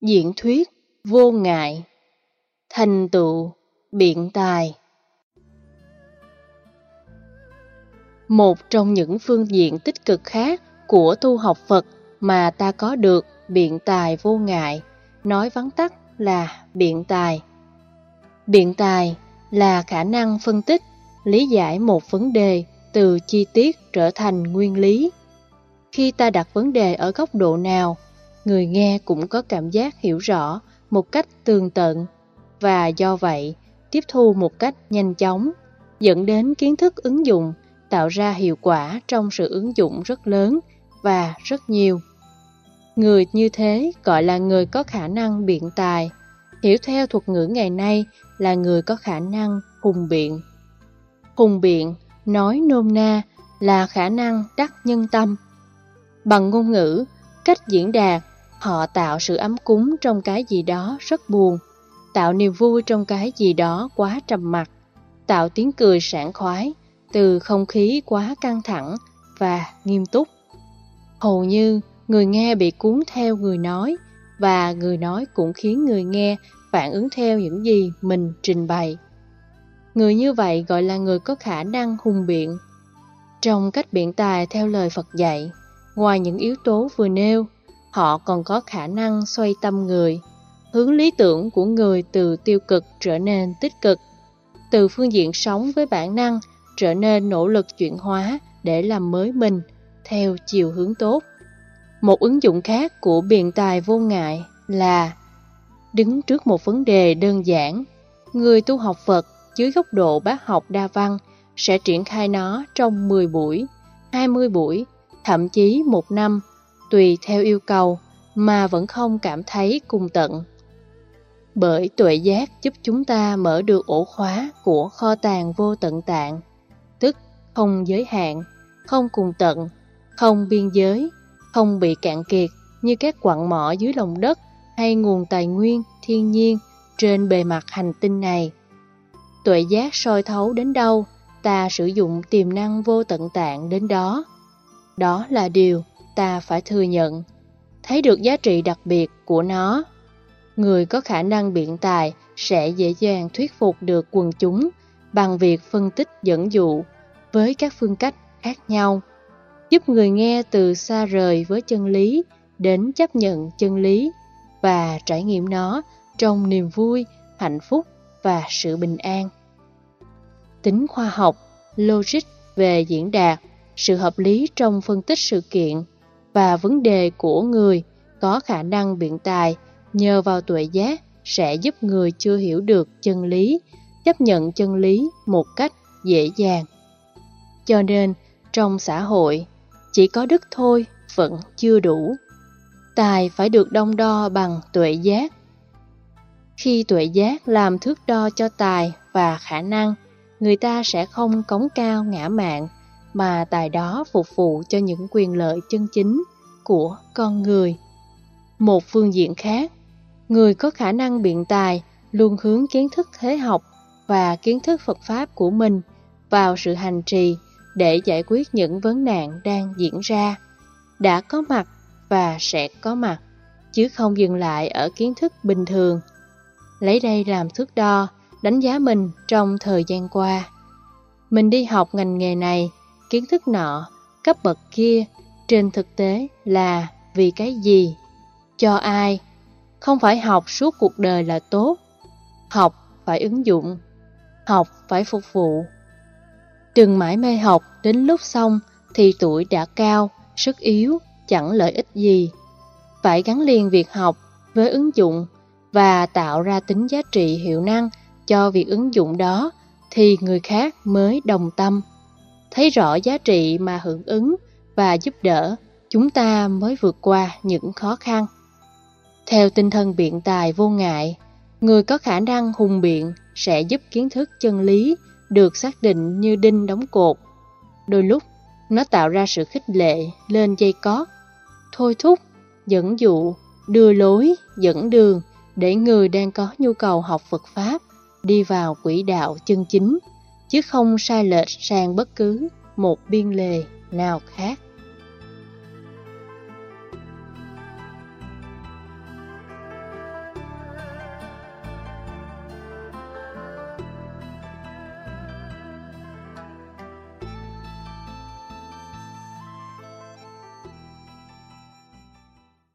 diễn thuyết vô ngại, thành tựu biện tài. Một trong những phương diện tích cực khác của tu học Phật mà ta có được biện tài vô ngại, nói vắn tắt là biện tài. Biện tài là khả năng phân tích, lý giải một vấn đề từ chi tiết trở thành nguyên lý. Khi ta đặt vấn đề ở góc độ nào, người nghe cũng có cảm giác hiểu rõ một cách tường tận và do vậy tiếp thu một cách nhanh chóng, dẫn đến kiến thức ứng dụng tạo ra hiệu quả trong sự ứng dụng rất lớn và rất nhiều. Người như thế gọi là người có khả năng biện tài, hiểu theo thuật ngữ ngày nay là người có khả năng hùng biện. Hùng biện, nói nôm na, là khả năng đắc nhân tâm. Bằng ngôn ngữ, cách diễn đạt, họ tạo sự ấm cúng trong cái gì đó rất buồn, tạo niềm vui trong cái gì đó quá trầm mặc, tạo tiếng cười sảng khoái từ không khí quá căng thẳng và nghiêm túc. Hầu như người nghe bị cuốn theo người nói và người nói cũng khiến người nghe phản ứng theo những gì mình trình bày. Người như vậy gọi là người có khả năng hùng biện. Trong cách biện tài theo lời Phật dạy, ngoài những yếu tố vừa nêu, họ còn có khả năng xoay tâm người, hướng lý tưởng của người từ tiêu cực trở nên tích cực, từ phương diện sống với bản năng trở nên nỗ lực chuyển hóa để làm mới mình theo chiều hướng tốt. Một ứng dụng khác của biện tài vô ngại là đứng trước một vấn đề đơn giản, người tu học Phật dưới góc độ bác học đa văn sẽ triển khai nó trong 10 buổi, 20 buổi, thậm chí một năm, tùy theo yêu cầu mà vẫn không cảm thấy cùng tận. Bởi tuệ giác giúp chúng ta mở được ổ khóa của kho tàng vô tận tạng, tức không giới hạn, không cùng tận, không biên giới, không bị cạn kiệt như các quặng mỏ dưới lòng đất hay nguồn tài nguyên thiên nhiên trên bề mặt hành tinh này. Tuệ giác soi thấu đến đâu, ta sử dụng tiềm năng vô tận tạng đến đó. Đó là điều ta phải thừa nhận, thấy được giá trị đặc biệt của nó. Người có khả năng biện tài sẽ dễ dàng thuyết phục được quần chúng bằng việc phân tích dẫn dụ với các phương cách khác nhau, giúp người nghe từ xa rời với chân lý đến chấp nhận chân lý và trải nghiệm nó trong niềm vui, hạnh phúc và sự bình an. Tính khoa học, logic về diễn đạt, sự hợp lý trong phân tích sự kiện và vấn đề của người có khả năng biện tài nhờ vào tuệ giác sẽ giúp người chưa hiểu được chân lý chấp nhận chân lý một cách dễ dàng. Cho nên, trong xã hội, chỉ có đức thôi vẫn chưa đủ. Tài phải được đong đo bằng tuệ giác. Khi tuệ giác làm thước đo cho tài và khả năng, người ta sẽ không cống cao ngã mạn, mà tài đó phục vụ cho những quyền lợi chân chính của con người. Một phương diện khác, người có khả năng biện tài luôn hướng kiến thức thế học và kiến thức Phật Pháp của mình vào sự hành trì để giải quyết những vấn nạn đang diễn ra, đã có mặt và sẽ có mặt, chứ không dừng lại ở kiến thức bình thường. Lấy đây làm thước đo, đánh giá mình trong thời gian qua. Mình đi học ngành nghề này, kiến thức nọ, cấp bậc kia, trên thực tế là vì cái gì? Cho ai? Không phải học suốt cuộc đời là tốt. Học phải ứng dụng. Học phải phục vụ. Đừng mãi mê học đến lúc xong thì tuổi đã cao, sức yếu, chẳng lợi ích gì. Phải gắn liền việc học với ứng dụng và tạo ra tính giá trị hiệu năng cho việc ứng dụng đó thì người khác mới đồng tâm. Thấy rõ giá trị mà hưởng ứng và giúp đỡ, chúng ta mới vượt qua những khó khăn. Theo tinh thần biện tài vô ngại, người có khả năng hùng biện sẽ giúp kiến thức chân lý được xác định như đinh đóng cột. Đôi lúc, nó tạo ra sự khích lệ lên dây cót, thôi thúc, dẫn dụ, đưa lối, dẫn đường để người đang có nhu cầu học Phật Pháp đi vào quỹ đạo chân chính, chứ không sai lệch sang bất cứ một biên lề nào khác.